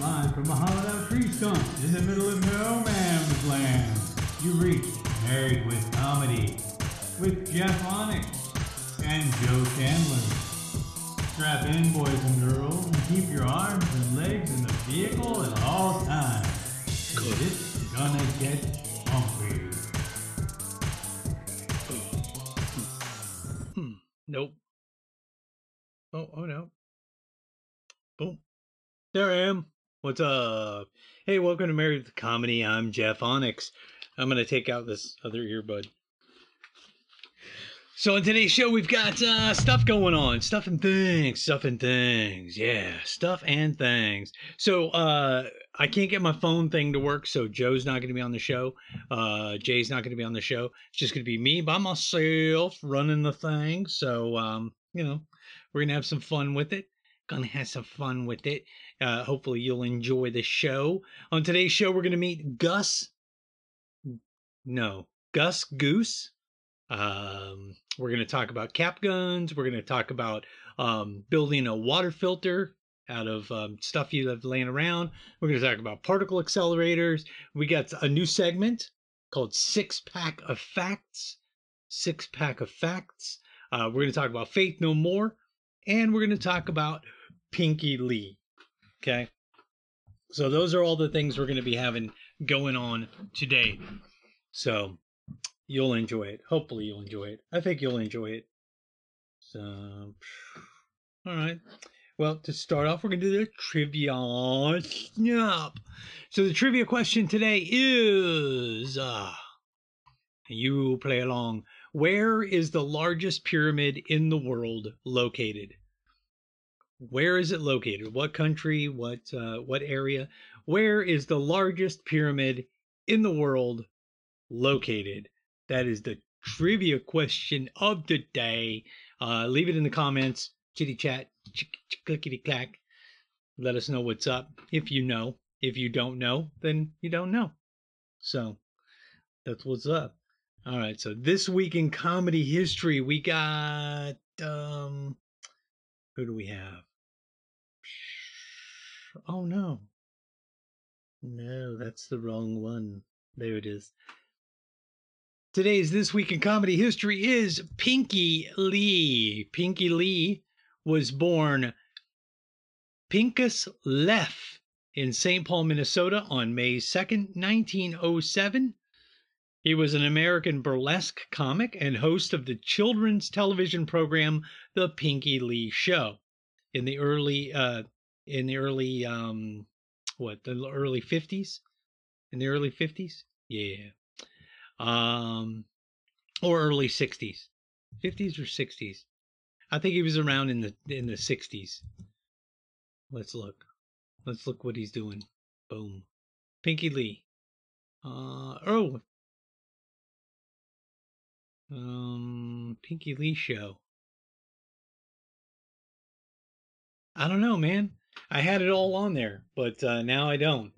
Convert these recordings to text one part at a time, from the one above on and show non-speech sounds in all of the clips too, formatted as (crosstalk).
Live from a hollowed out tree stump in the middle of no man's land. You reach Married with Comedy with Jeff Onyx and Joe Chandler. Strap in, boys and girls, and keep your arms and legs in the vehicle at all times. it's gonna get bumpy. Hmm. Nope. Oh, oh no. Boom. There I am. What's up? Hey, welcome to Married with Comedy. I'm Jeff Onyx. I'm gonna take out this other earbud. So in today's show, we've got uh, stuff going on, stuff and things, stuff and things. Yeah, stuff and things. So uh, I can't get my phone thing to work, so Joe's not going to be on the show. Uh, Jay's not going to be on the show. It's just going to be me by myself running the thing. So um, you know, we're gonna have some fun with it. Gonna have some fun with it. Uh, hopefully, you'll enjoy the show. On today's show, we're gonna meet Gus. No, Gus Goose. Um, we're going to talk about cap guns. We're going to talk about um, building a water filter out of um, stuff you have laying around. We're going to talk about particle accelerators. We got a new segment called Six Pack of Facts. Six Pack of Facts. Uh, we're going to talk about Faith No More. And we're going to talk about Pinky Lee. Okay. So those are all the things we're going to be having going on today. So you'll enjoy it. Hopefully, you'll enjoy it. I think you'll enjoy it. So, (sighs) all right. Well, to start off, we're going to do the trivia snap. So, the trivia question today is uh, you play along. Where is the largest pyramid in the world located? Where is it located? What country? What uh, what area? Where is the largest pyramid in the world located? That is the trivia question of the day. Uh, leave it in the comments, chitty chat, clickety clack. Let us know what's up. If you know, if you don't know, then you don't know. So that's what's up. All right. So this week in comedy history, we got um, who do we have? Oh no, no, that's the wrong one. There it is. Today's This Week in Comedy History is Pinky Lee. Pinky Lee was born Pinkus Leff in St. Paul, Minnesota on May 2nd, 1907. He was an American burlesque comic and host of the children's television program The Pinky Lee Show in the early uh in the early um what, the early 50s? In the early 50s? Yeah um, or early 60s, 50s or 60s. I think he was around in the in the 60s. Let's look. Let's look what he's doing. Boom. Pinky Lee. Uh oh. Um Pinky Lee show. I don't know, man. I had it all on there, but uh, now I don't.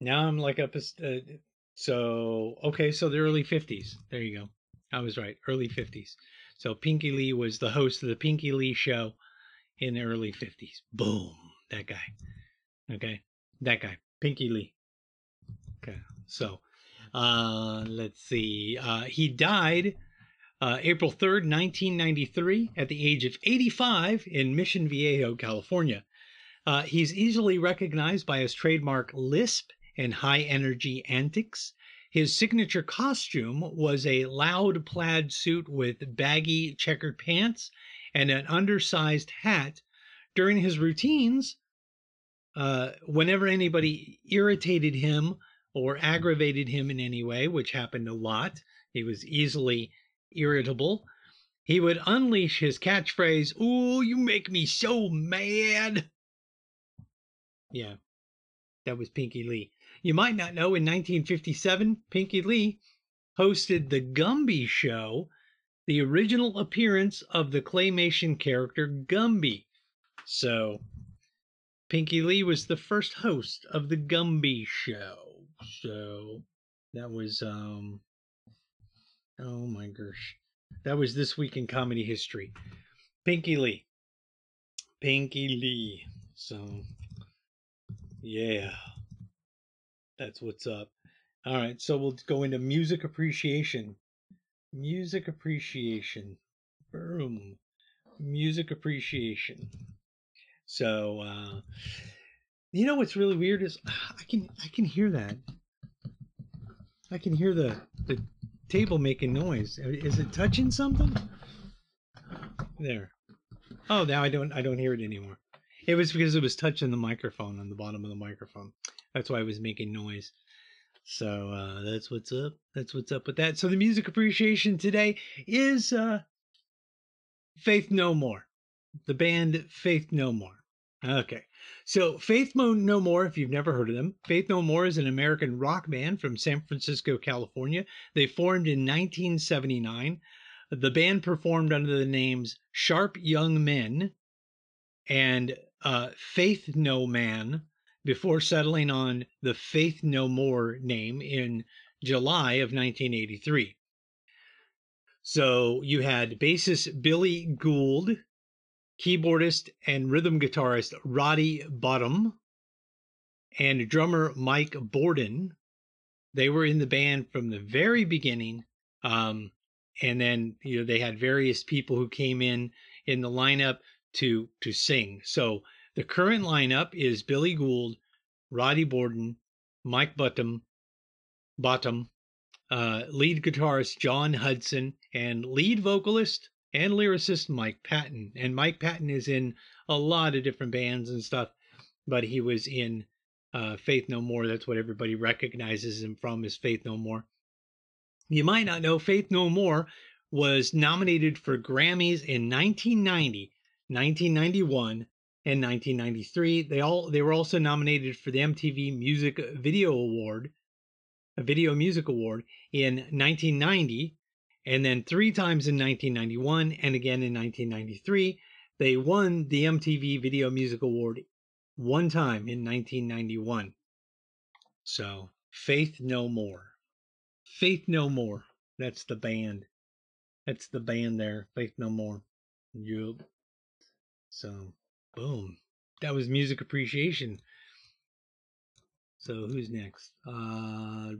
Now I'm like up a, uh, so, okay, so the early 50s. There you go. I was right, early 50s. So Pinky Lee was the host of the Pinky Lee show in the early 50s. Boom, that guy. Okay, that guy, Pinky Lee. Okay, so uh, let's see. Uh, he died uh, April 3rd, 1993, at the age of 85 in Mission Viejo, California. Uh, he's easily recognized by his trademark lisp and high energy antics. His signature costume was a loud plaid suit with baggy checkered pants and an undersized hat. During his routines, uh, whenever anybody irritated him or aggravated him in any way, which happened a lot, he was easily irritable. He would unleash his catchphrase, Ooh, you make me so mad. Yeah, that was Pinky Lee. You might not know in 1957, Pinky Lee hosted The Gumby Show, the original appearance of the claymation character Gumby. So, Pinky Lee was the first host of The Gumby Show. So, that was, um, oh my gosh. That was this week in comedy history. Pinky Lee. Pinky Lee. So, Yeah. That's what's up. All right, so we'll go into music appreciation. Music appreciation. Boom. Music appreciation. So uh you know what's really weird is (sighs) I can I can hear that. I can hear the the table making noise. Is it touching something? There. Oh, now I don't I don't hear it anymore. It was because it was touching the microphone on the bottom of the microphone. That's why it was making noise. So uh, that's what's up. That's what's up with that. So the music appreciation today is uh, Faith No More, the band Faith No More. Okay, so Faith No More, if you've never heard of them, Faith No More is an American rock band from San Francisco, California. They formed in 1979. The band performed under the names Sharp Young Men and uh, Faith No Man before settling on the Faith No More name in July of 1983. So you had bassist Billy Gould, keyboardist and rhythm guitarist Roddy Bottum, and drummer Mike Borden. They were in the band from the very beginning. Um, and then you know they had various people who came in in the lineup to to sing. So the current lineup is Billy Gould, Roddy Borden, Mike Bottom, Bottom, uh, lead guitarist Jon Hudson, and lead vocalist and lyricist Mike Patton. And Mike Patton is in a lot of different bands and stuff, but he was in uh, Faith No More. That's what everybody recognizes him from is Faith No More. You might not know Faith No More was nominated for Grammys in 1990, 1991, and 1993. They all they were also nominated for the MTV Music Video Award, a Video Music Award in 1990, and then three times in 1991 and again in 1993. They won the MTV Video Music Award one time in 1991. So, Faith No More. Faith No More. That's the band. That's the band there. Faith No More. Yup. So, Boom. That was music appreciation. So who's next? Uh,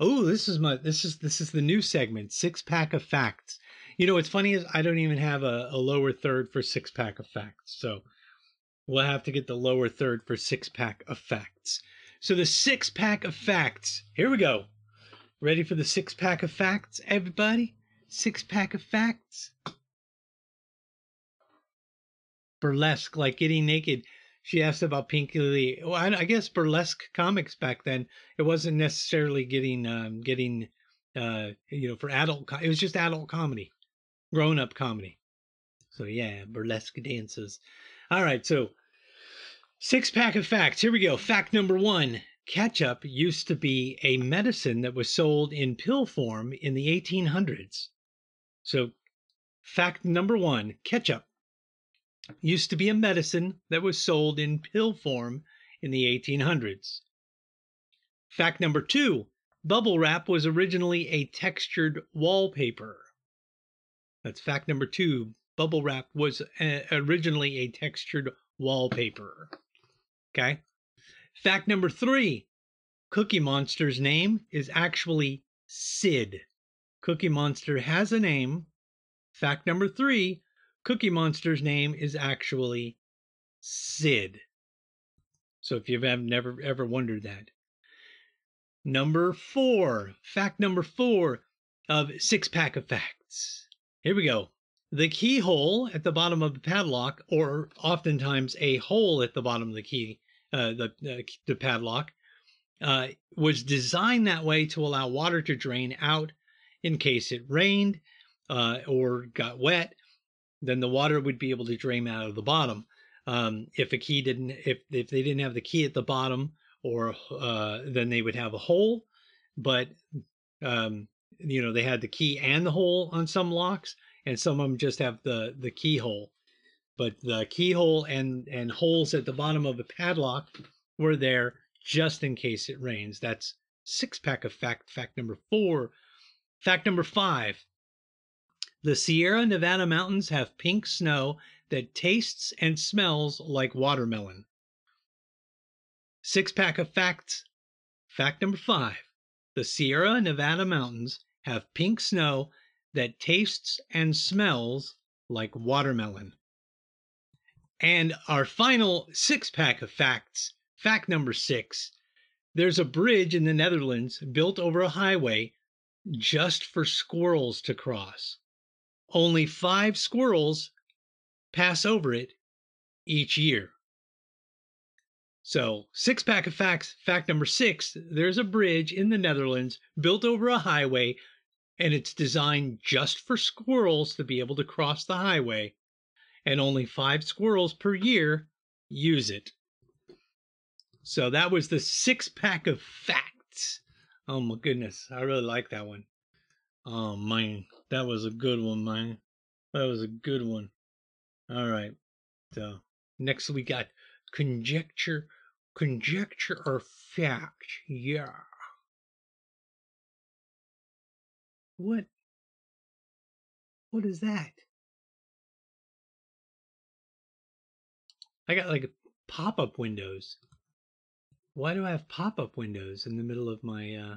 oh, this is my this is this is the new segment, six pack of facts. You know what's funny is I don't even have a, a lower third for six pack of facts. So we'll have to get the lower third for six pack of facts. So the six pack of facts. Here we go. Ready for the six pack of facts, everybody? Six pack of facts burlesque, like getting naked. She asked about Pinky Lee. Well, I, I guess burlesque comics back then it wasn't necessarily getting um, getting uh, you know for adult. it was just adult comedy, grown up comedy. So yeah, burlesque dances. All right, so six pack of facts. Here we go. Fact number one: ketchup used to be a medicine that was sold in pill form in the 1800s. So, fact number one: ketchup used to be a medicine that was sold in pill form in the 1800s. Fact number two bubble wrap was originally a textured wallpaper. That's fact number two. Bubble wrap was a, uh, originally a textured wallpaper. Okay. Fact number three Cookie Monster's name is actually Sid. Cookie Monster has a name. Fact number three Cookie Monster's name is actually Sid. So if you've never ever wondered that. Number four, fact number four of six pack of facts. Here we go. The keyhole at the bottom of the padlock, or oftentimes a hole at the bottom of the key, uh, the, uh, the padlock, uh, was designed that way to allow water to drain out in case it rained uh, or got wet then the water would be able to drain out of the bottom. Um, if a key didn't, if if they didn't have the key at the bottom, or uh, then they would have a hole. But um, you know they had the key and the hole on some locks, and some of them just have the the keyhole. But the keyhole and and holes at the bottom of the padlock were there just in case it rains. That's six pack of fact. Fact number four. Fact number five the Sierra Nevada mountains have pink snow that tastes and smells like watermelon. Six pack of facts. Fact number five the Sierra Nevada mountains have pink snow that tastes and smells like watermelon. And our final six pack of facts. Fact number six there's a bridge in the Netherlands built over a highway just for squirrels to cross. Only five squirrels pass over it each year. So, six pack of facts. Fact number six there's a bridge in the Netherlands built over a highway, and it's designed just for squirrels to be able to cross the highway, and only five squirrels per year use it. So, that was the six pack of facts. Oh my goodness, I really like that one. Oh man, that was a good one, man. That was a good one. All right. So next we got conjecture, conjecture or fact. Yeah. What? What is that? I got like pop-up windows. Why do I have pop-up windows in the middle of my uh,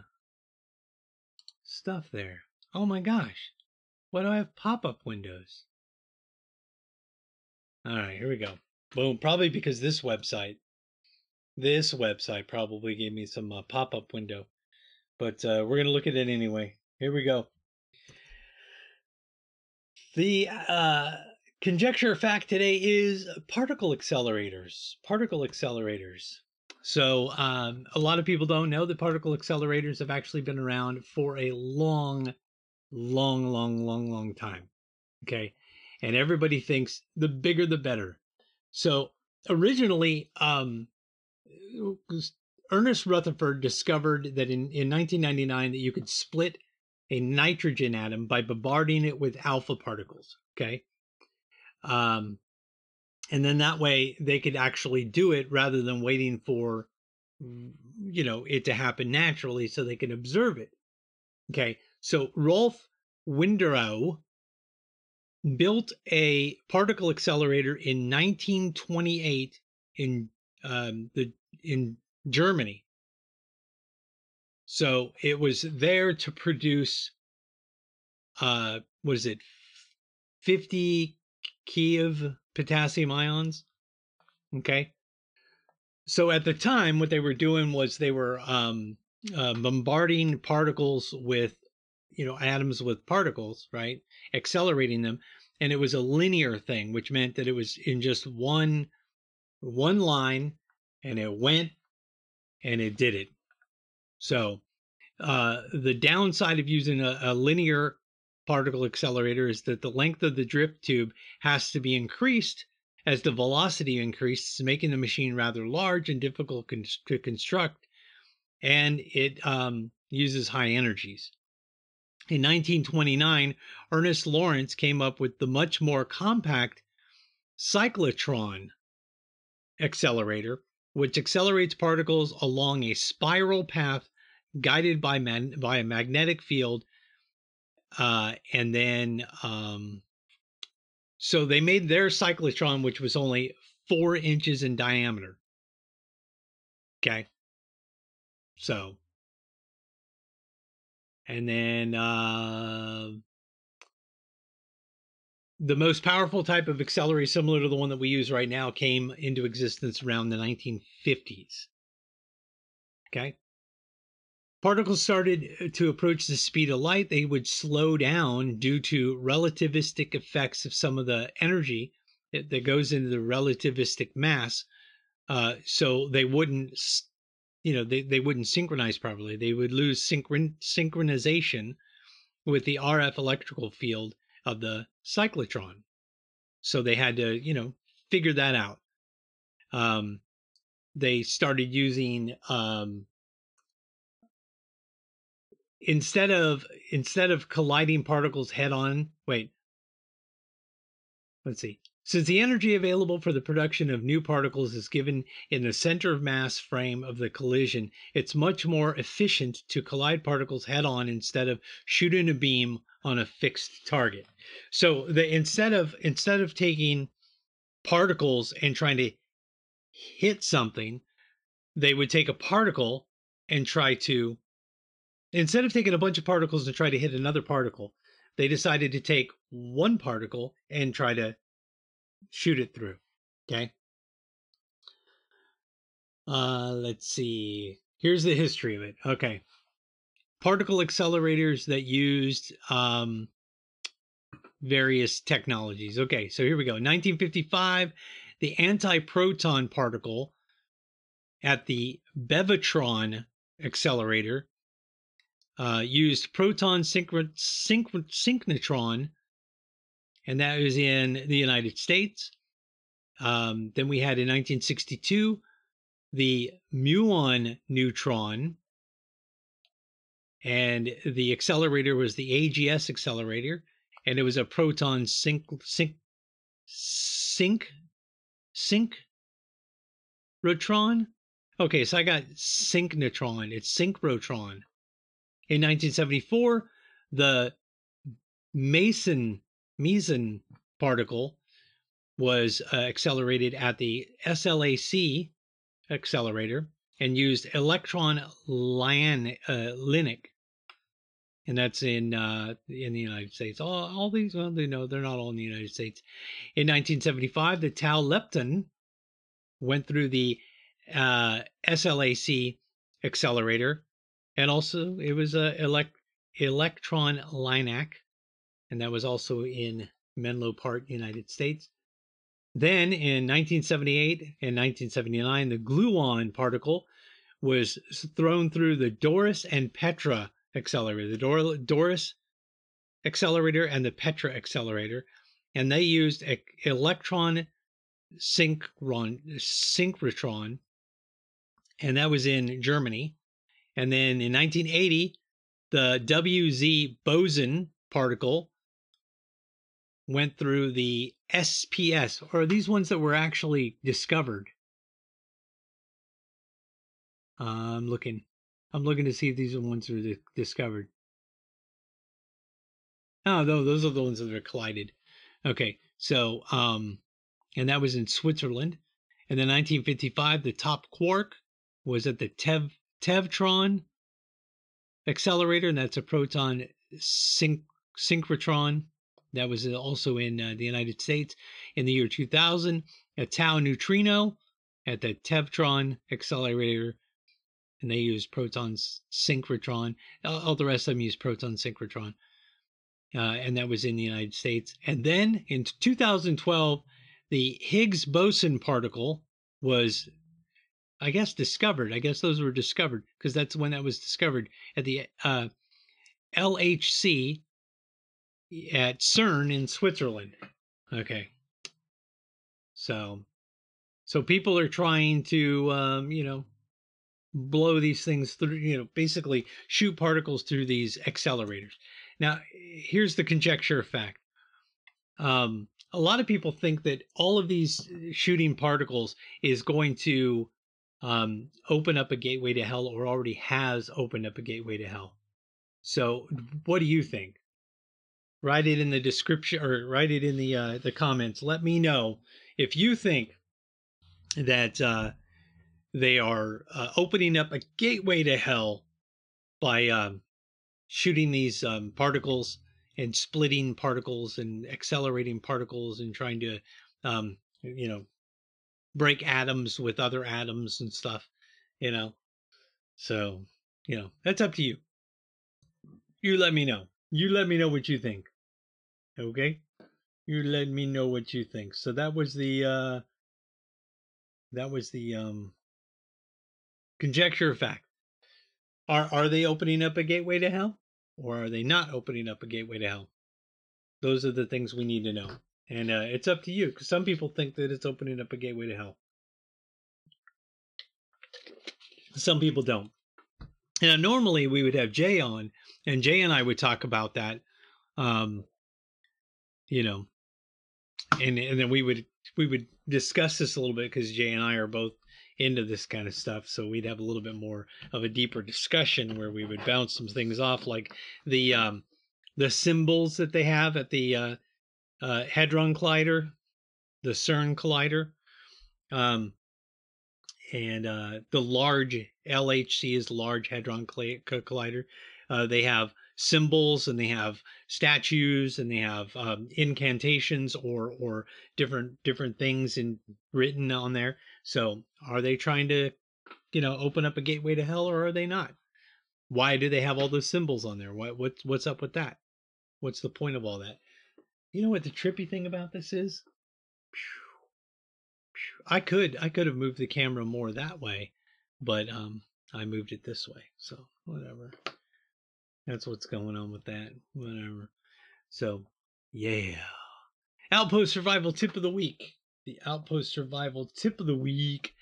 stuff there? Oh my gosh. Why do I have pop-up windows? All right, here we go. Boom. Probably because this website, this website probably gave me some uh, pop-up window, but uh, we're gonna look at it anyway. Here we go. The uh, conjecture fact today is particle accelerators. Particle accelerators. So um, a lot of people don't know that particle accelerators have actually been around for a long, long, long, long, long time. Okay, and everybody thinks the bigger the better. So originally, um, Ernest Rutherford discovered that in, in 1999 that you could split a nitrogen atom by bombarding it with alpha particles. Okay. Um, and then that way they could actually do it rather than waiting for you know it to happen naturally so they can observe it okay so rolf winterauer built a particle accelerator in 1928 in um, the in germany so it was there to produce uh what is it 50 keV potassium ions. Okay. So at the time, what they were doing was they were um, uh, bombarding particles with, you know, atoms with particles, right? Accelerating them. And it was a linear thing, which meant that it was in just one one line and it went and it did it. So uh, the downside of using a, a linear particle accelerator is that the length of the drift tube has to be increased as the velocity increases, making the machine rather large and difficult con- to construct, and it um, uses high energies. In 1929, Ernest Lawrence came up with the much more compact cyclotron accelerator, which accelerates particles along a spiral path guided by, man- by a magnetic field uh, and then, um, so they made their cyclotron, which was only four inches in diameter. Okay. So, and then, uh, the most powerful type of accelerator, similar to the one that we use right now, came into existence around the 1950s. Okay. Particles started uh, to approach the speed of light, they would slow down due to relativistic effects of some of the energy that, that goes into the relativistic mass. Uh, so they wouldn't, you know, they, they wouldn't synchronize properly. They would lose synchron- synchronization with the RF electrical field of the cyclotron. So they had to, you know, figure that out. Um, they started using um, instead of instead of colliding particles head on wait let's see since the energy available for the production of new particles is given in the center of mass frame of the collision it's much more efficient to collide particles head on instead of shooting a beam on a fixed target. So the instead of instead of taking particles and trying to hit something they would take a particle and try to instead of taking a bunch of particles and try to hit another particle, they decided to take one particle and try to shoot it through. Okay. Uh, let's see. Here's the history of it. Okay. Particle accelerators that used um, various technologies. Okay, so here we go. 1955, the anti-proton particle at the Bevatron accelerator uh, used proton synchro- synch- synchrotron, and that was in the United States. Um, then we had in 1962 the muon neutron, and the accelerator was the AGS accelerator, and it was a proton sync sync sync synchrotron. Okay, so I got synchrotron. It's synchrotron. In 1974, the Mason Meson particle was uh, accelerated at the SLAC accelerator and used electron LAN, uh, and that's in uh, in the United States. All, all these, well, they know they're not all in the United States. In 1975, the Tau lepton went through the uh, SLAC accelerator and also it was a elect, electron LINAC, and that was also in Menlo Park, United States. Then in 1978 and 1979, the gluon particle was thrown through the Doris and Petra accelerator, the Dor- Doris accelerator and the Petra accelerator, and they used a electron synchron synchrotron, and that was in Germany. And then in 1980, the WZ boson particle went through the SPS, or these ones that were actually discovered? I'm looking. I'm looking to see if these are ones that are discovered. Oh, no, those are the ones that are collided. Okay, so um, and that was in Switzerland. And then 1955, the top quark was at the Tev Tevatron accelerator, and that's a proton synch- synchrotron. That was also in uh, the United States in the year 2000. A tau neutrino at the Tevatron accelerator, and they use proton synchrotron. All the rest of them use proton synchrotron, uh, and that was in the United States. And then in 2012, the Higgs boson particle was I guess discovered. I guess those were discovered because that's when that was discovered at the uh, LHC at CERN in Switzerland. Okay, so so people are trying to um, you know blow these things through. You know, basically shoot particles through these accelerators. Now, here's the conjecture fact: Um, a lot of people think that all of these shooting particles is going to um, open up a gateway to hell or already has opened up a gateway to hell. So, what do you think? Write it in the description or write it in the uh, the comments. Let me know if you think that uh, they are uh, opening up a gateway to hell by um, shooting these um, particles and splitting particles and accelerating particles and trying to, um, you know, break atoms with other atoms and stuff, you know. So, you know, that's up to you. You let me know. You let me know what you think. Okay? You let me know what you think. So that was the uh that was the um conjecture of fact. Are are they opening up a gateway to hell? Or are they not opening up a gateway to hell? Those are the things we need to know. And uh, it's up to you because some people think that it's opening up a gateway to hell. Some people don't. Now, normally we would have Jay on, and Jay and I would talk about that. Um, you know, and and then we would we would discuss this a little bit because Jay and I are both into this kind of stuff. So we'd have a little bit more of a deeper discussion where we would bounce some things off, like the um, the symbols that they have at the uh, uh, Hadron Collider, the CERN Collider. Um, and uh, the large LHC is Large Hadron Collider. Uh, they have symbols and they have statues and they have um, incantations or or different different things in written on there. So are they trying to, you know, open up a gateway to hell or are they not? Why do they have all those symbols on there? What what's what's up with that? What's the point of all that? You know what the trippy thing about this is? I could I could have moved the camera more that way, but um I moved it this way. So whatever. That's what's going on with that. Whatever. So yeah. Outpost survival tip of the week. The outpost survival tip of the week.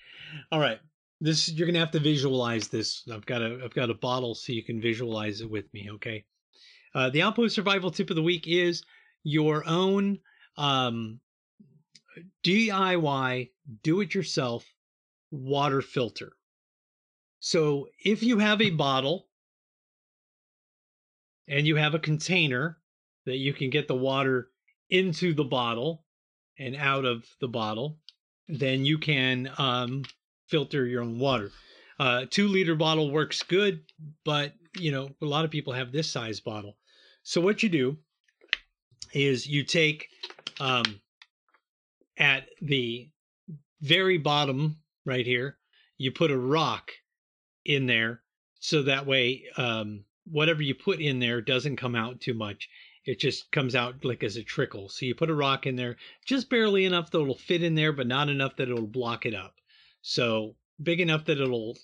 All right. This you're gonna have to visualize this. I've got a I've got a bottle so you can visualize it with me, okay? Uh, the outpost survival tip of the week is your own um, DIY, do it yourself water filter. So if you have a bottle and you have a container that you can get the water into the bottle and out of the bottle, then you can um, filter your own water. Uh, two liter bottle works good, but you know a lot of people have this size bottle. So what you do is you take um, at the very bottom right here, you put a rock in there so that way um, whatever you put in there doesn't come out too much. It just comes out like as a trickle. So you put a rock in there, just barely enough that it'll fit in there, but not enough that it'll block it up. So big enough that it'll,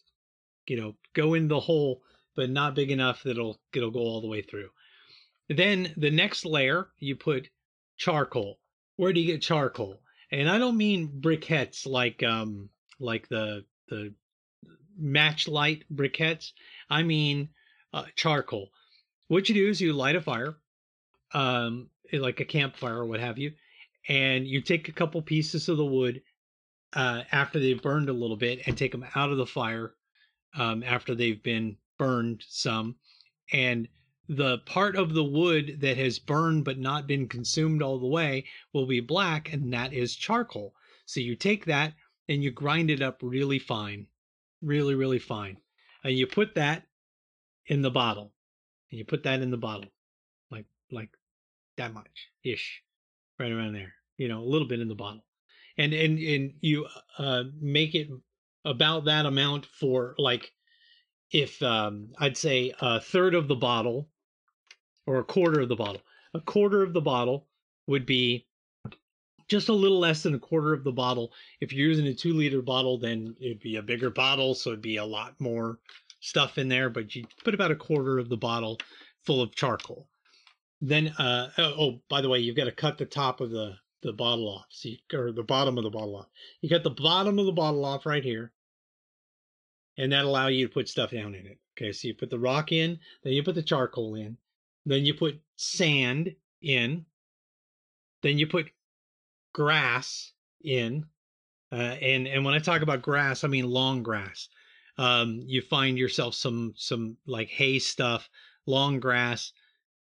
you know, go in the hole, but not big enough that it'll it'll go all the way through. Then the next layer, you put charcoal. Where do you get charcoal? And I don't mean briquettes like um like the the match light briquettes. I mean uh, charcoal. What you do is you light a fire, um, like a campfire or what have you, and you take a couple pieces of the wood uh, after they've burned a little bit and take them out of the fire um, after they've been burned some, and the part of the wood that has burned but not been consumed all the way will be black, and that is charcoal. So you take that and you grind it up really fine, really, really fine. And you put that in the bottle. And you put that in the bottle, like like that much ish, right around there. You know, a little bit in the bottle, and and and you uh, make it about that amount for like if um, I'd say a third of the bottle or a quarter of the bottle. A quarter of the bottle would be just a little less than a quarter of the bottle. If you're using a two liter bottle, then it'd be a bigger bottle, so it'd be a lot more stuff in there, but you put about a quarter of the bottle full of charcoal. Then, uh, oh, oh by the way, you've got to cut the top of the, the bottle off, so you, or the bottom of the bottle off. You cut the bottom of the bottle off right here, and that allow you to put stuff down in it. Okay, so you put the rock in, then you put the charcoal in, then you put sand in, then you put grass in, uh, and and when I talk about grass, I mean long grass um, you find yourself some some like hay stuff, long grass,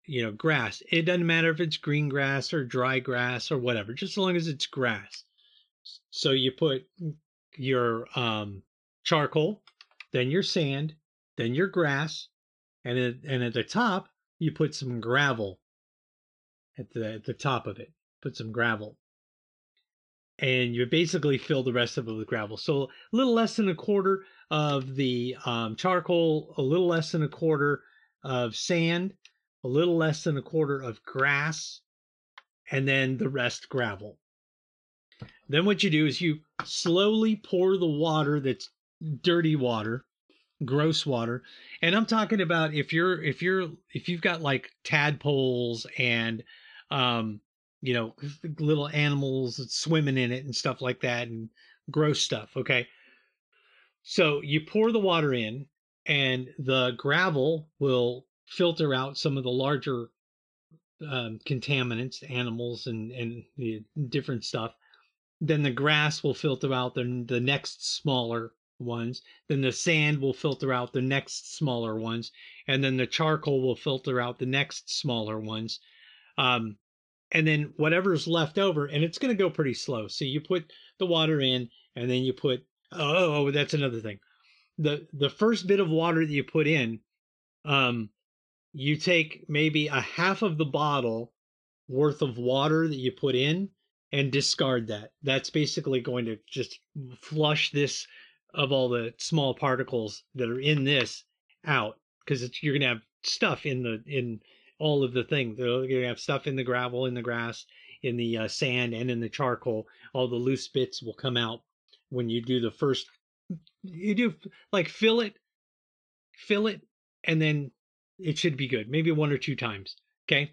you know, grass. It doesn't matter if it's green grass or dry grass or whatever, just as long as it's grass. So you put your um, charcoal, then your sand, then your grass, and and at the top you put some gravel. At the at the top of it, put some gravel, and you basically fill the rest of it with gravel. So a little less than a quarter of the um, charcoal, a little less than a quarter of sand, a little less than a quarter of grass, and then the rest gravel. Then what you do is you slowly pour the water that's dirty water, gross water. And I'm talking about if you're if you're if you've got like tadpoles and um you know little animals swimming in it and stuff like that and gross stuff, okay? So you pour the water in, and the gravel will filter out some of the larger um, contaminants, animals, and and the different stuff. Then the grass will filter out the the next smaller ones. Then the sand will filter out the next smaller ones, and then the charcoal will filter out the next smaller ones. Um, and then whatever's left over, and it's going to go pretty slow. So you put the water in, and then you put Oh, oh, that's another thing. The the first bit of water that you put in, um, you take maybe a half of the bottle worth of water that you put in and discard that. That's basically going to just flush this of all the small particles that are in this out because you're going to have stuff in the in all of the things. You're going to have stuff in the gravel, in the grass, in the uh, sand, and in the charcoal. All the loose bits will come out when you do the first. You do like fill it, fill it, and then it should be good. Maybe one or two times. Okay.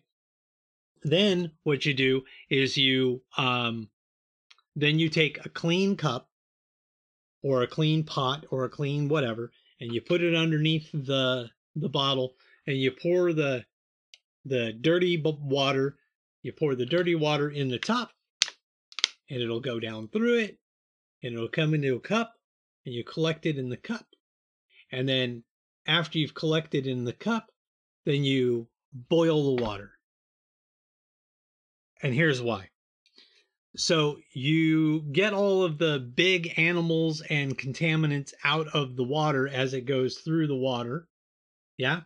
Then what you do is you um, then you take a clean cup or a clean pot or a clean whatever, and you put it underneath the the bottle, and you pour the the dirty water. You pour the dirty water in the top, and it'll go down through it, and it'll come into a cup, and you collect it in the cup. And then after you've collected in the cup, then you boil the water. And here's why. So you get all of the big animals and contaminants out of the water as it goes through the water. Yeah.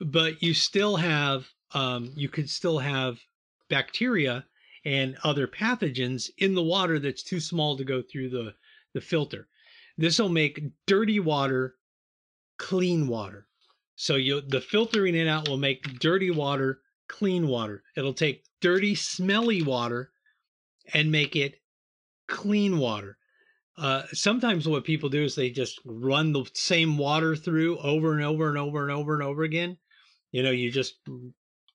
But you still have, um, you could still have bacteria and other pathogens in the water that's too small to go through the, the filter. This will make dirty water clean water. So you the filtering it out will make dirty water clean water. It'll take dirty, smelly water and make it clean water. Uh, sometimes what people do is they just run the same water through over and over and over and over and over again. You know, you just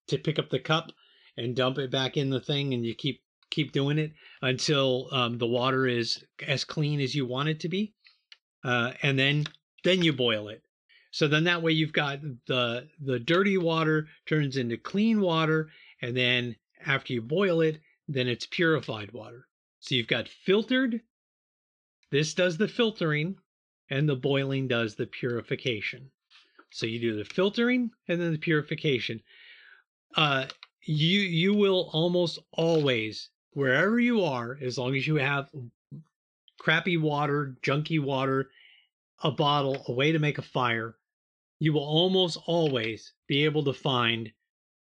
to pick up the cup and dump it back in the thing, and you keep keep doing it until um, the water is as clean as you want it to be, uh, and then then you boil it. So then that way you've got the the dirty water turns into clean water, and then after you boil it, then it's purified water. So you've got filtered. This does the filtering, and the boiling does the purification. So you do the filtering and then the purification. Uh, you you will almost always wherever you are, as long as you have crappy water, junky water, a bottle, a way to make a fire, you will almost always be able to find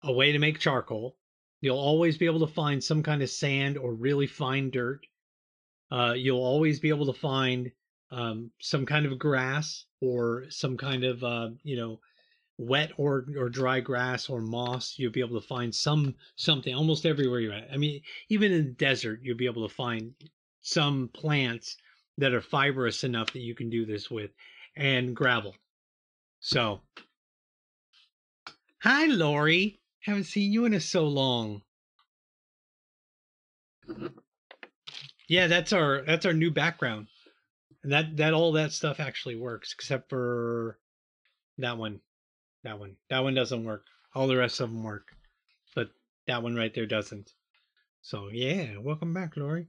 a way to make charcoal You'll always be able to find some kind of sand or really fine dirt. Uh, you'll always be able to find um, some kind of grass or some kind of uh, you know wet or or dry grass or moss. You'll be able to find some something almost everywhere you're at. I mean, even in the desert, you'll be able to find some plants that are fibrous enough that you can do this with, and gravel. So, hi, Lori. Haven't seen you in a so long. Yeah, that's our that's our new background. And that that all that stuff actually works except for that one. That one. That one doesn't work. All the rest of them work. But that one right there doesn't. So, yeah, welcome back, Lori.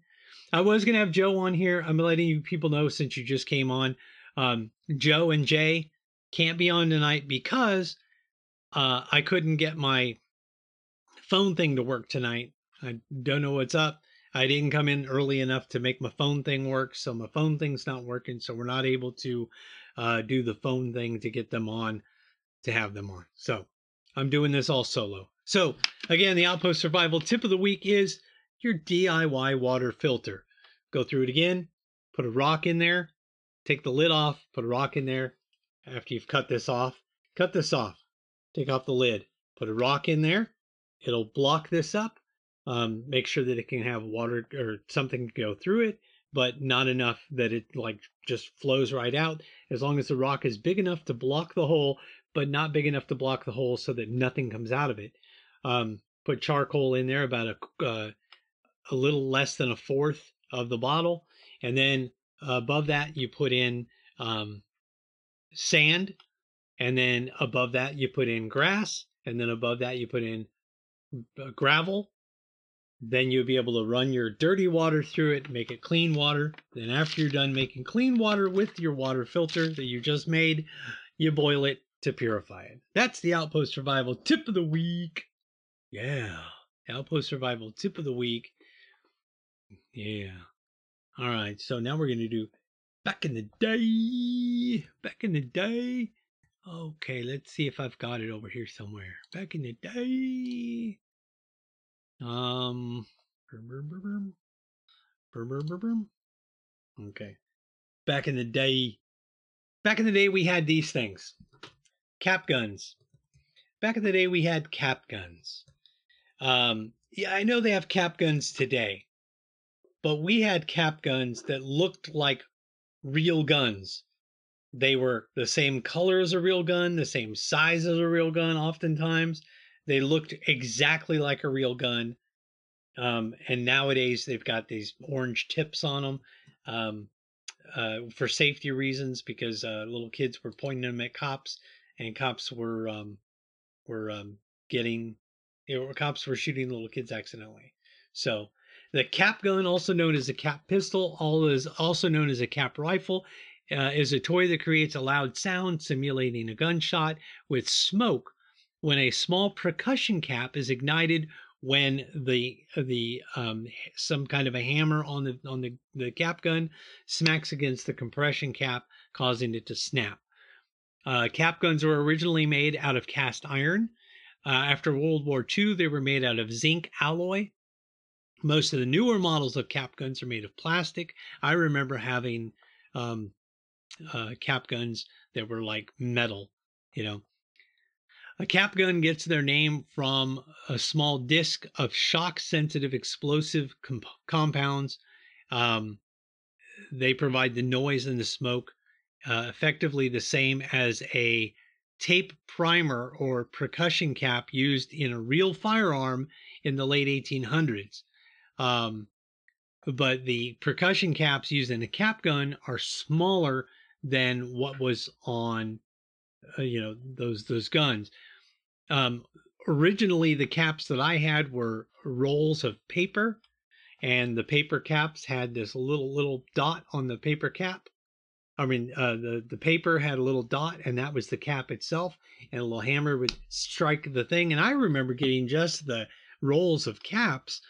I was to have Joe on here. I'm letting you people know since you just came on. Um, Joe and Jay can't be on tonight because uh, I couldn't get my phone thing to work tonight. I don't know what's up. I didn't come in early enough to make my phone thing work, so my phone thing's not working. So we're not able to uh, do the phone thing to get them on, to have them on. So I'm doing this all solo. So again, the Outpost Survival tip of the week is your DIY water filter. Go through it again, put a rock in there, take the lid off, put a rock in there. After you've cut this off, cut this off, take off the lid, put a rock in there, it'll block this up, um, make sure that it can have water or something go through it, but not enough that it like just flows right out. As long as the rock is big enough to block the hole, but not big enough to block the hole so that nothing comes out of it. Um, put charcoal in there about a uh, a little less than a fourth of the bottle, and then above that you put in um, sand, and then above that you put in grass, and then above that you put in uh, gravel. Then you'll be able to run your dirty water through it, make it clean water. Then, after you're done making clean water with your water filter that you just made, you boil it to purify it. That's the Outpost Survival tip of the week. Yeah. Outpost Survival tip of the week. Yeah. All right. So now we're going to do back in the day, back in the day. Okay, let's see if I've got it over here somewhere. Back in the day. Um. Okay. Back in the day. Back in the day, we had these things cap guns. Back in the day, we had cap guns. Um, yeah, I know they have cap guns today, but we had cap guns that looked like real guns. They were the same color as a real gun, the same size as a real gun, oftentimes. They looked exactly like a real gun. Um, and nowadays they've got these orange tips on them um, uh, for safety reasons because uh, little kids were pointing them at cops and cops were um, were um, getting you know, cops were shooting little kids accidentally. So the cap gun, also known as a cap pistol, all is also known as a cap rifle, uh, is a toy that creates a loud sound simulating a gunshot with smoke when a small percussion cap is ignited when the the um, some kind of a hammer on the on the, the cap gun smacks against the compression cap causing it to snap uh, cap guns were originally made out of cast iron. Uh, after world war ii they were made out of zinc alloy. Most of the newer models of cap guns are made of plastic. I remember having um, uh, cap guns that were like metal you know. A cap gun gets their name from a small disc of shock sensitive explosive comp- compounds. Um, they provide the noise and the smoke, uh, effectively the same as a tape primer or percussion cap used in a real firearm in the late 1800s. Um, but the percussion caps used in a cap gun are smaller than what was on, uh, you know, those those guns. Um, originally, the caps that I had were rolls of paper, and the paper caps had this little little dot on the paper cap. I mean, uh, the the paper had a little dot, and that was the cap itself, and a little hammer would strike the thing. And I remember getting just the rolls of caps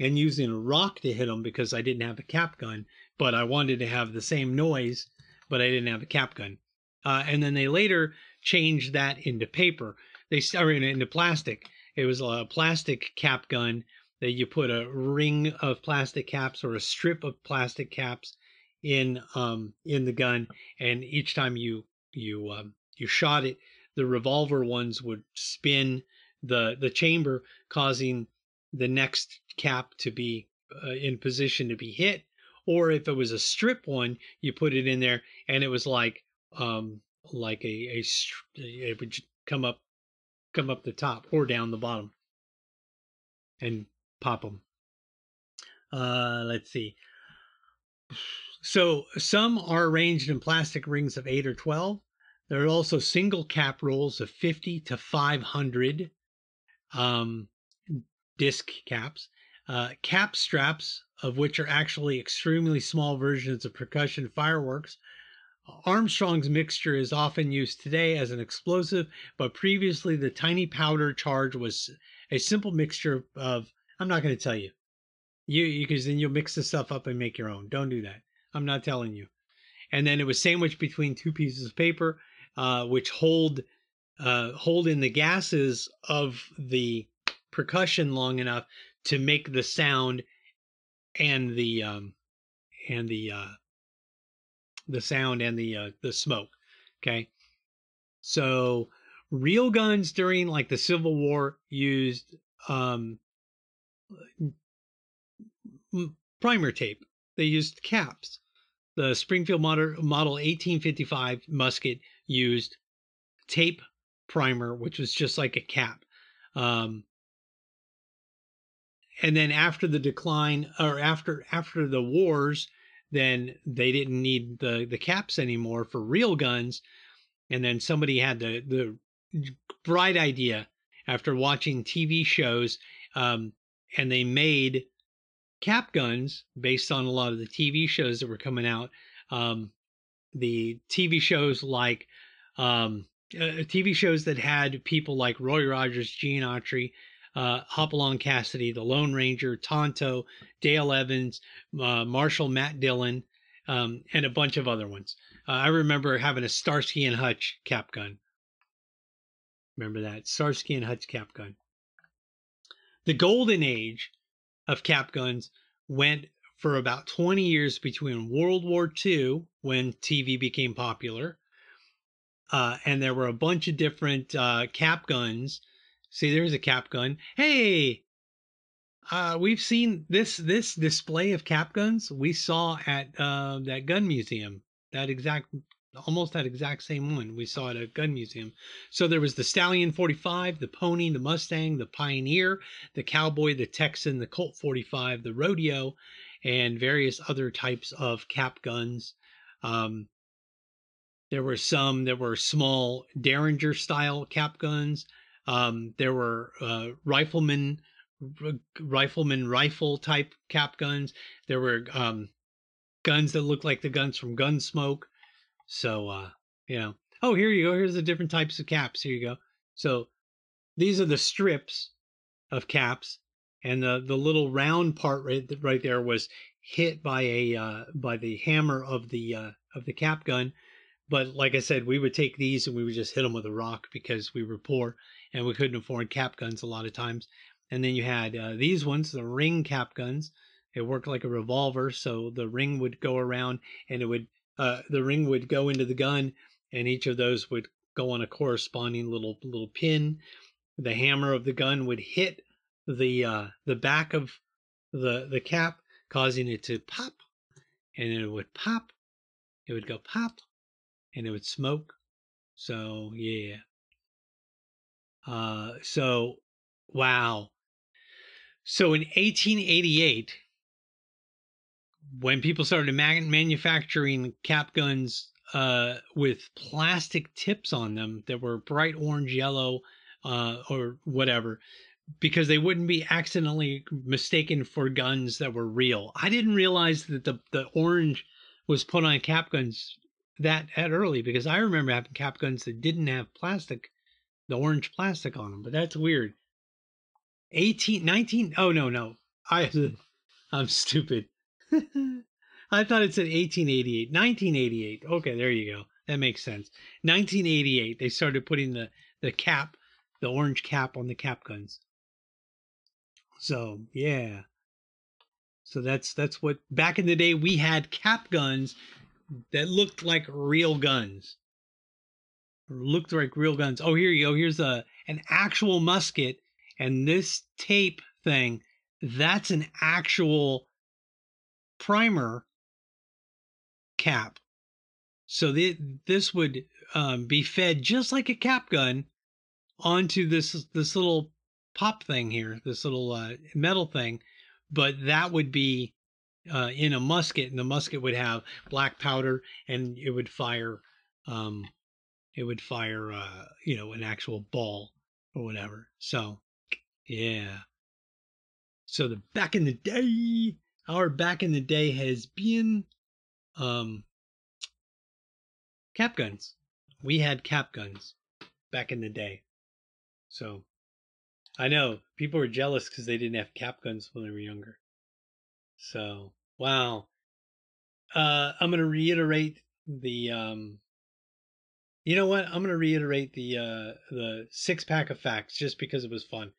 and using a rock to hit them because I didn't have a cap gun, but I wanted to have the same noise, but I didn't have a cap gun. Uh, and then they later changed that into paper they started into plastic. It was a plastic cap gun that you put a ring of plastic caps or a strip of plastic caps in um in the gun, and each time you you um, you shot it, the revolver ones would spin the the chamber, causing the next cap to be uh, in position to be hit. Or if it was a strip one, you put it in there, and it was like um like a a it would come up come up the top or down the bottom and pop them. Uh, let's see. So some are arranged in plastic rings of 8 or 12. There are also single cap rolls of 50 to 500 um, disc caps. Uh, cap straps, of which are actually extremely small versions of percussion fireworks, Armstrong's mixture is often used today as an explosive, but previously the tiny powder charge was a simple mixture of, I'm not going to tell you. You because then you'll mix the stuff up and make your own. Don't do that. I'm not telling you. And then it was sandwiched between two pieces of paper, uh, which hold uh, hold in the gases of the percussion long enough to make the sound and the um, and the uh, the sound and the uh, the smoke. Okay, so real guns during like the Civil War used um, primer tape. They used caps. The Springfield model, model 1855 musket used tape primer, which was just like a cap. Um, and then after the decline, or after after the wars, then they didn't need the the caps anymore for real guns and then somebody had the the bright idea after watching TV shows um, and they made cap guns based on a lot of the TV shows that were coming out um, the TV shows like um, uh, TV shows that had people like Roy Rogers, Gene Autry, uh, Hopalong Cassidy, the Lone Ranger, Tonto, Dale Evans, uh, Marshall Matt Dillon, um, and a bunch of other ones. Uh, I remember having a Starsky and Hutch cap gun. Remember that Starsky and Hutch cap gun. The golden age of cap guns went for about 20 years between World War II, when TV became popular, uh, and there were a bunch of different uh, cap guns. See, there's a cap gun. Hey, uh, we've seen this this display of cap guns. We saw at uh, that gun museum. That exact, almost that exact same one we saw at a gun museum. So there was the Stallion 45, the Pony, the Mustang, the Pioneer, the Cowboy, the Texan, the Colt 45, the Rodeo, and various other types of cap guns. Um, there were some that were small Derringer style cap guns. Um, there were uh, rifleman rifleman rifle type cap guns. There were um, guns that looked like the guns from Gunsmoke. So uh, you know, oh here you go. Here's the different types of caps. Here you go. So these are the strips of caps and the the little round part right right there was hit by a uh, by the hammer of the uh, of the cap gun. But like I said, we would take these and we would just hit them with a rock because we were poor and we couldn't afford cap guns a lot of times. And then you had uh, these ones, the ring cap guns. It worked like a revolver, so the ring would go around and it would uh, the ring would go into the gun, and each of those would go on a corresponding little little pin. The hammer of the gun would hit the uh, the back of the the cap, causing it to pop, and it would pop. It would go pop, and it would smoke. So yeah. Uh, so wow. So in 1888, when people started man- manufacturing cap guns uh, with plastic tips on them that were bright orange, yellow, uh, or whatever, because they wouldn't be accidentally mistaken for guns that were real. I didn't realize that the the orange was put on cap guns that that early because I remember having cap guns that didn't have plastic, the orange plastic on them. But that's weird. 18, 19, oh no, no. I (laughs) I'm stupid. (laughs) I thought it said 1888. 1988. Okay, there you go. That makes sense. 1988, they started putting the the cap, the orange cap on the cap guns. So yeah. So that's that's what back in the day we had cap guns that looked like real guns. Looked like real guns. Oh, here you go. Here's a an actual musket, and this tape thing, that's an actual primer cap. So the, this would um, be fed just like a cap gun onto this this little pop thing here, this little uh, metal thing, but that would be uh, in a musket, and the musket would have black powder, and it would fire, um, it would fire, uh, you know, an actual ball or whatever. So, yeah. So the back in the day, our back in the day has been, um, cap guns. We had cap guns back in the day. So I know people were jealous because they didn't have cap guns when they were younger. So wow. Uh, I'm gonna reiterate the. Um, you know what? I'm gonna reiterate the uh, the six pack of facts just because it was fun.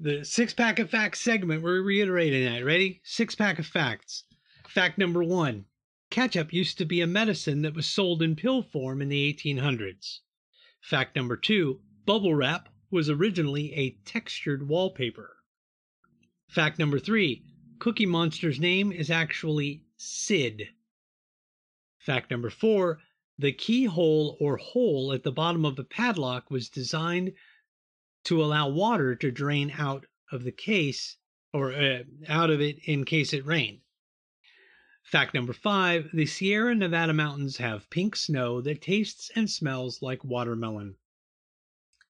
The six pack of facts segment. We're reiterating that. Ready? Six pack of facts. Fact number one: Ketchup used to be a medicine that was sold in pill form in the 1800s. Fact number two: Bubble wrap was originally a textured wallpaper. Fact number three Cookie Monster's name is actually Sid. Fact number four the keyhole or hole at the bottom of the padlock was designed to allow water to drain out of the case or uh, out of it in case it rained. Fact number five the Sierra Nevada mountains have pink snow that tastes and smells like watermelon.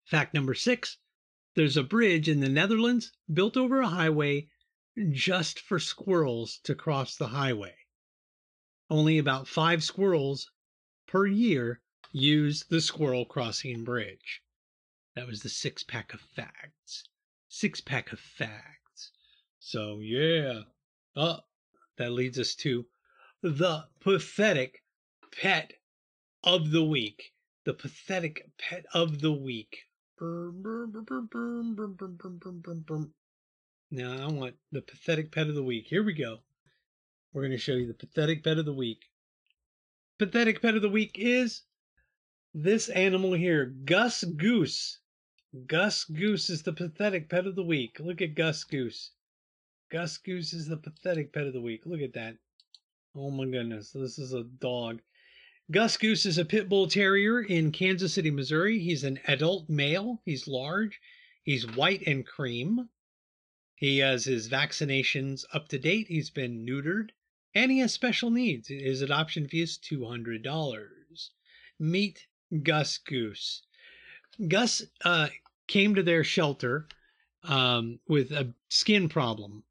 Fact number six there's a bridge in the Netherlands built over a highway just for squirrels to cross the highway. Only about five squirrels per year use the squirrel crossing bridge. That was the six pack of facts. Six pack of facts. So, yeah. Oh, that leads us to the pathetic pet of the week. The pathetic pet of the week. Now I want the pathetic pet of the week. Here we go. We're going to show you the pathetic pet of the week. Pathetic pet of the week is this animal here, Gus Goose. Gus Goose is the pathetic pet of the week. Look at Gus Goose. Gus Goose is the pathetic pet of the week. Look at that. Oh my goodness. This is a dog. Gus Goose is a pit bull terrier in Kansas City, Missouri. He's an adult male. He's large. He's white and cream. He has his vaccinations up to date. He's been neutered. And he has special needs. His adoption fee is $200. Meet Gus Goose. Gus uh, came to their shelter um, with a skin problem.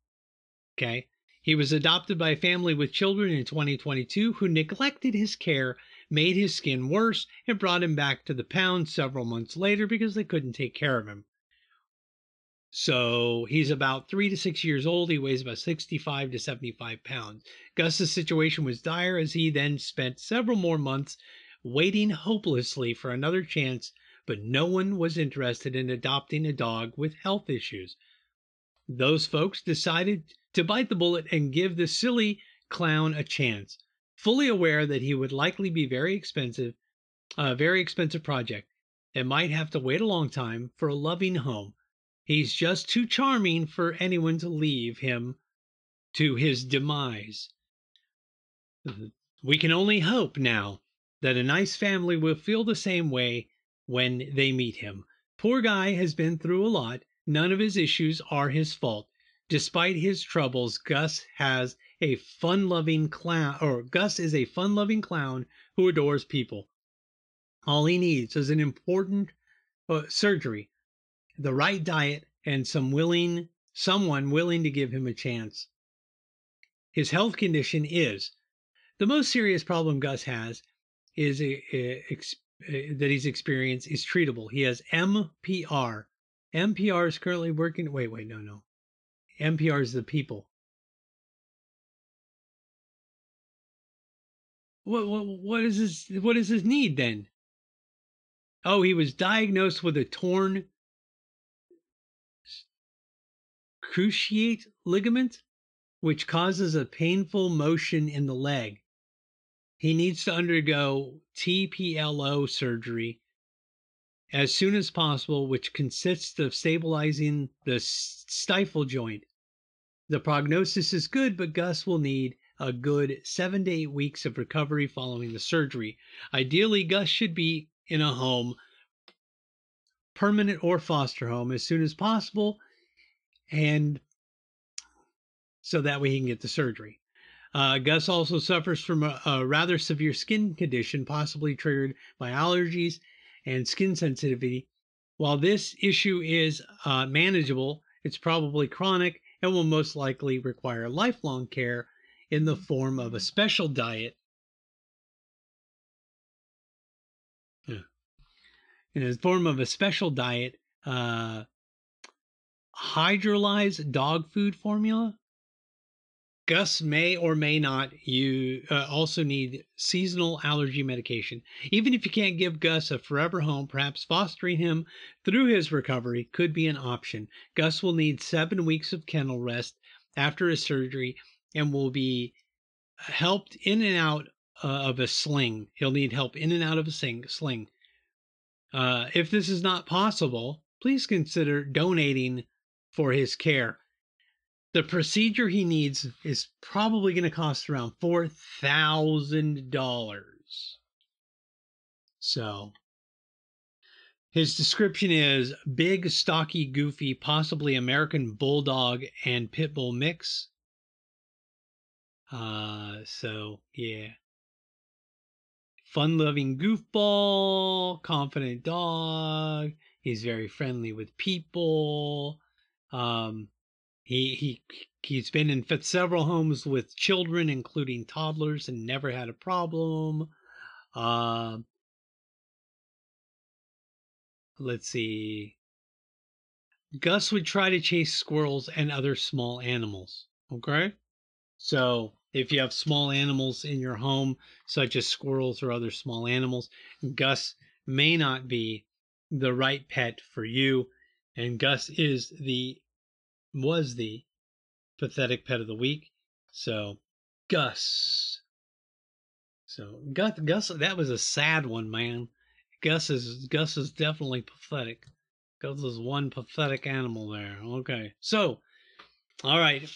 Okay. He was adopted by a family with children in 2022 who neglected his care, made his skin worse, and brought him back to the pound several months later because they couldn't take care of him. So he's about three to six years old. He weighs about 65 to 75 pounds. Gus's situation was dire as he then spent several more months waiting hopelessly for another chance, but no one was interested in adopting a dog with health issues. Those folks decided to bite the bullet and give the silly clown a chance, fully aware that he would likely be very expensive, a very expensive project, and might have to wait a long time for a loving home. He's just too charming for anyone to leave him to his demise. We can only hope now that a nice family will feel the same way when they meet him. Poor guy has been through a lot. None of his issues are his fault. Despite his troubles, Gus has a fun-loving clown, or Gus is a fun-loving clown who adores people. All he needs is an important uh, surgery, the right diet, and some willing someone willing to give him a chance. His health condition is the most serious problem Gus has is a, a, a, Eh, that he's experienced is treatable. He has MPR. MPR is currently working. Wait, wait, no, no. MPR is the people. What, what, what is his what is his need then? Oh, he was diagnosed with a torn cruciate ligament, which causes a painful motion in the leg. He needs to undergo TPLO surgery as soon as possible, which consists of stabilizing the stifle joint. The prognosis is good, but Gus will need a good seven to eight weeks of recovery following the surgery. Ideally, Gus should be in a home, permanent or foster home, as soon as possible, and so that way he can get the surgery. Uh, Gus also suffers from a, a rather severe skin condition, possibly triggered by allergies and skin sensitivity. While this issue is uh, manageable, it's probably chronic and will most likely require lifelong care in the form of a special diet. In the form of a special diet, uh, hydrolyzed dog food formula Gus may or may not you uh, also need seasonal allergy medication. Even if you can't give Gus a forever home, perhaps fostering him through his recovery could be an option. Gus will need seven weeks of kennel rest after his surgery and will be helped in and out uh, of a sling. He'll need help in and out of a sing, sling. Uh, if this is not possible, please consider donating for his care the procedure he needs is probably going to cost around $4,000. So his description is big, stocky, goofy, possibly American bulldog and pit bull mix. Uh, so yeah. Fun loving goofball, confident dog. He's very friendly with people. Um, he he he's been in several homes with children, including toddlers, and never had a problem. Uh, let's see. Gus would try to chase squirrels and other small animals. Okay, so if you have small animals in your home, such as squirrels or other small animals, Gus may not be the right pet for you. And Gus is the, was the pathetic pet of the week. So, Gus. So, Gus, Gus, that was a sad one, man. Gus is, Gus is definitely pathetic. Gus is one pathetic animal there. Okay. So, all right.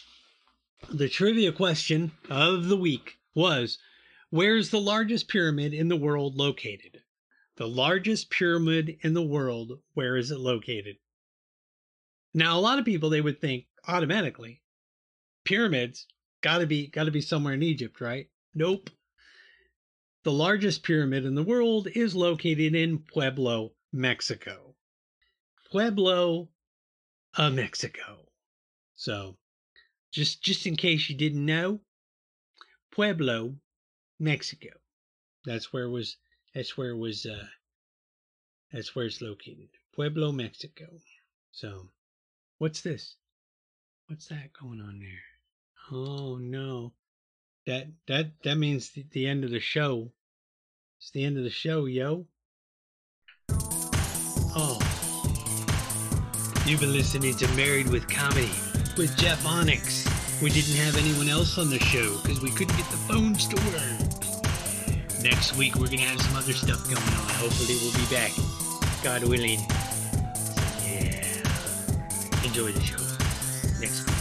The trivia question of the week was Where's the largest pyramid in the world located? The largest pyramid in the world, where is it located? Now, a lot of people they would think automatically pyramids got to be got to be somewhere in Egypt, right? Nope. The largest pyramid in the world is located in Pueblo, Mexico. Pueblo, uh, Mexico. So, just just in case you didn't know, Pueblo, Mexico. That's where was that's where was uh that's where it's located. Pueblo, Mexico. So, what's this? What's that going on there? Oh no. That that that means the, the end of the show. It's the end of the show, yo. Oh. You've been listening to Married with Comedy with Jeff Onyx. We didn't have anyone else on the show because we couldn't get the phones to work. Next week we're gonna have some other stuff going on. Hopefully we'll be back. God willing. Enjoy the show. Next week.